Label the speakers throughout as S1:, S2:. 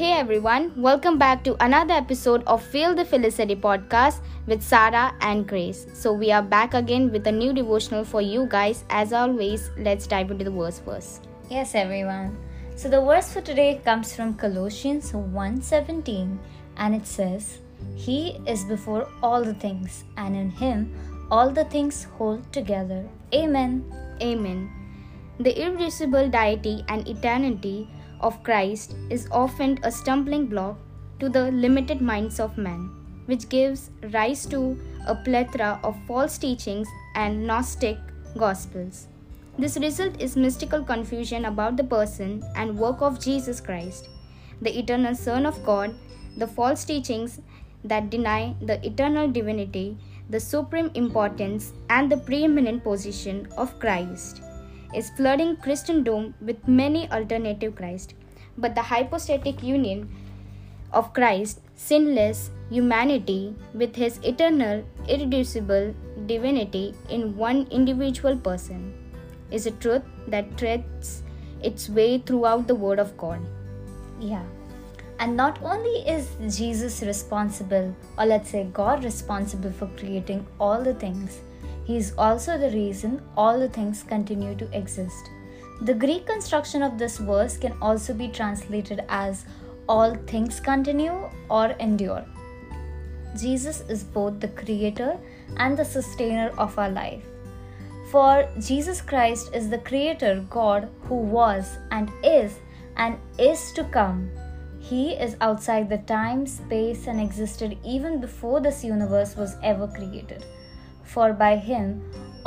S1: Hey everyone, welcome back to another episode of Feel the Felicity podcast with Sarah and Grace. So, we are back again with a new devotional for you guys. As always, let's dive into the verse first.
S2: Yes, everyone. So, the verse for today comes from Colossians 1:17 and it says, "He is before all the things, and in him all the things hold together." Amen.
S1: Amen. The irreducible deity and eternity of Christ is often a stumbling block to the limited minds of men, which gives rise to a plethora of false teachings and Gnostic gospels. This result is mystical confusion about the person and work of Jesus Christ, the eternal Son of God, the false teachings that deny the eternal divinity, the supreme importance, and the preeminent position of Christ is flooding Christendom with many alternative Christ, but the hypostatic union of Christ, sinless humanity, with his eternal, irreducible divinity in one individual person, is a truth that threads its way throughout the Word of God.
S2: Yeah. And not only is Jesus responsible, or let's say God responsible for creating all the things, he is also the reason all the things continue to exist. The Greek construction of this verse can also be translated as all things continue or endure. Jesus is both the creator and the sustainer of our life. For Jesus Christ is the creator God who was and is and is to come. He is outside the time, space, and existed even before this universe was ever created. For by him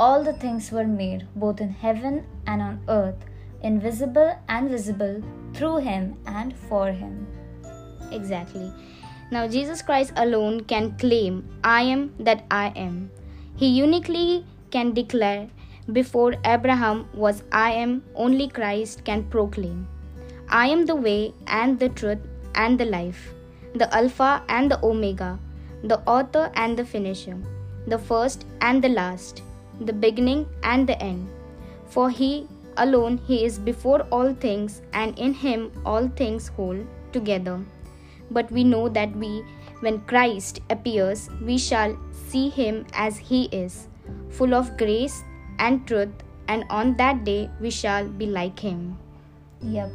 S2: all the things were made, both in heaven and on earth, invisible and visible, through him and for him.
S1: Exactly. Now, Jesus Christ alone can claim, I am that I am. He uniquely can declare, before Abraham was I am, only Christ can proclaim. I am the way and the truth and the life, the Alpha and the Omega, the author and the finisher the first and the last, the beginning and the end. For he alone he is before all things, and in him all things hold together. But we know that we, when Christ appears, we shall see him as he is, full of grace and truth, and on that day we shall be like him.
S2: Yep.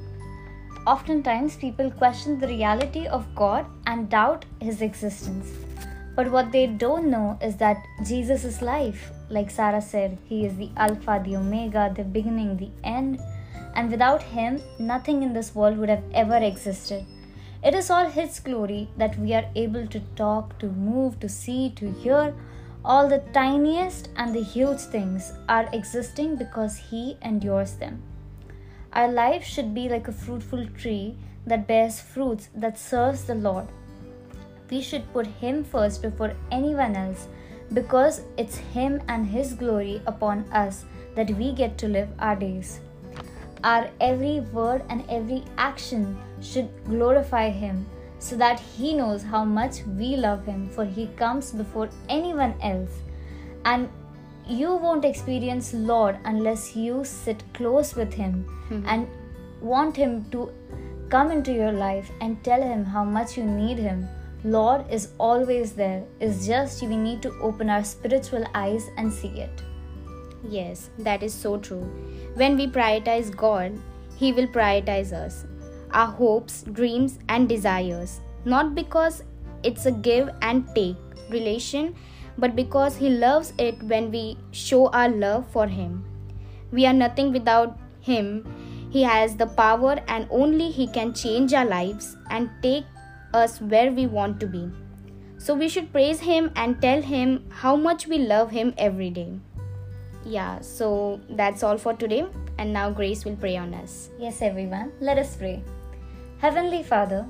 S2: Oftentimes, people question the reality of God and doubt his existence. But what they don't know is that Jesus is life. Like Sarah said, He is the Alpha, the Omega, the beginning, the end. And without Him, nothing in this world would have ever existed. It is all His glory that we are able to talk, to move, to see, to hear. All the tiniest and the huge things are existing because He endures them. Our life should be like a fruitful tree that bears fruits that serves the Lord we should put Him first before anyone else because it's Him and His glory upon us that we get to live our days. Our every word and every action should glorify Him so that He knows how much we love Him, for He comes before anyone else. And you won't experience Lord unless you sit close with Him mm-hmm. and want Him to come into your life and tell Him how much you need Him Lord is always there. It's just we need to open our spiritual eyes and see it.
S1: Yes, that is so true. When we prioritize God, He will prioritize us, our hopes, dreams, and desires. Not because it's a give and take relation, but because He loves it when we show our love for Him. We are nothing without Him. He has the power, and only He can change our lives and take us where we want to be. So we should praise Him and tell Him how much we love Him every day. Yeah, so that's all for today. And now Grace will pray on us.
S2: Yes, everyone, let us pray. Heavenly Father,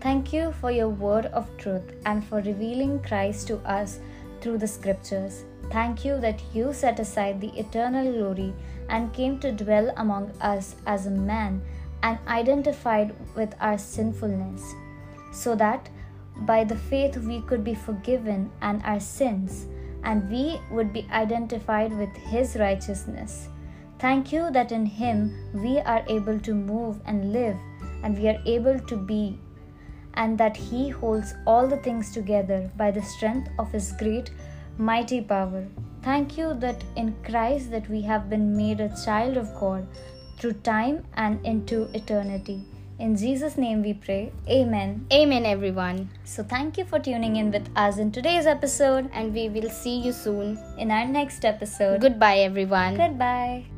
S2: thank you for your word of truth and for revealing Christ to us through the scriptures. Thank you that you set aside the eternal glory and came to dwell among us as a man and identified with our sinfulness so that by the faith we could be forgiven and our sins, and we would be identified with His righteousness. Thank you that in Him we are able to move and live, and we are able to be and that He holds all the things together by the strength of His great, mighty power. Thank you that in Christ that we have been made a child of God through time and into eternity. In Jesus' name we pray. Amen.
S1: Amen, everyone.
S2: So, thank you for tuning in with us in today's episode
S1: And we will see you soon.
S2: in our next episode.
S1: Goodbye, everyone.
S2: Goodbye.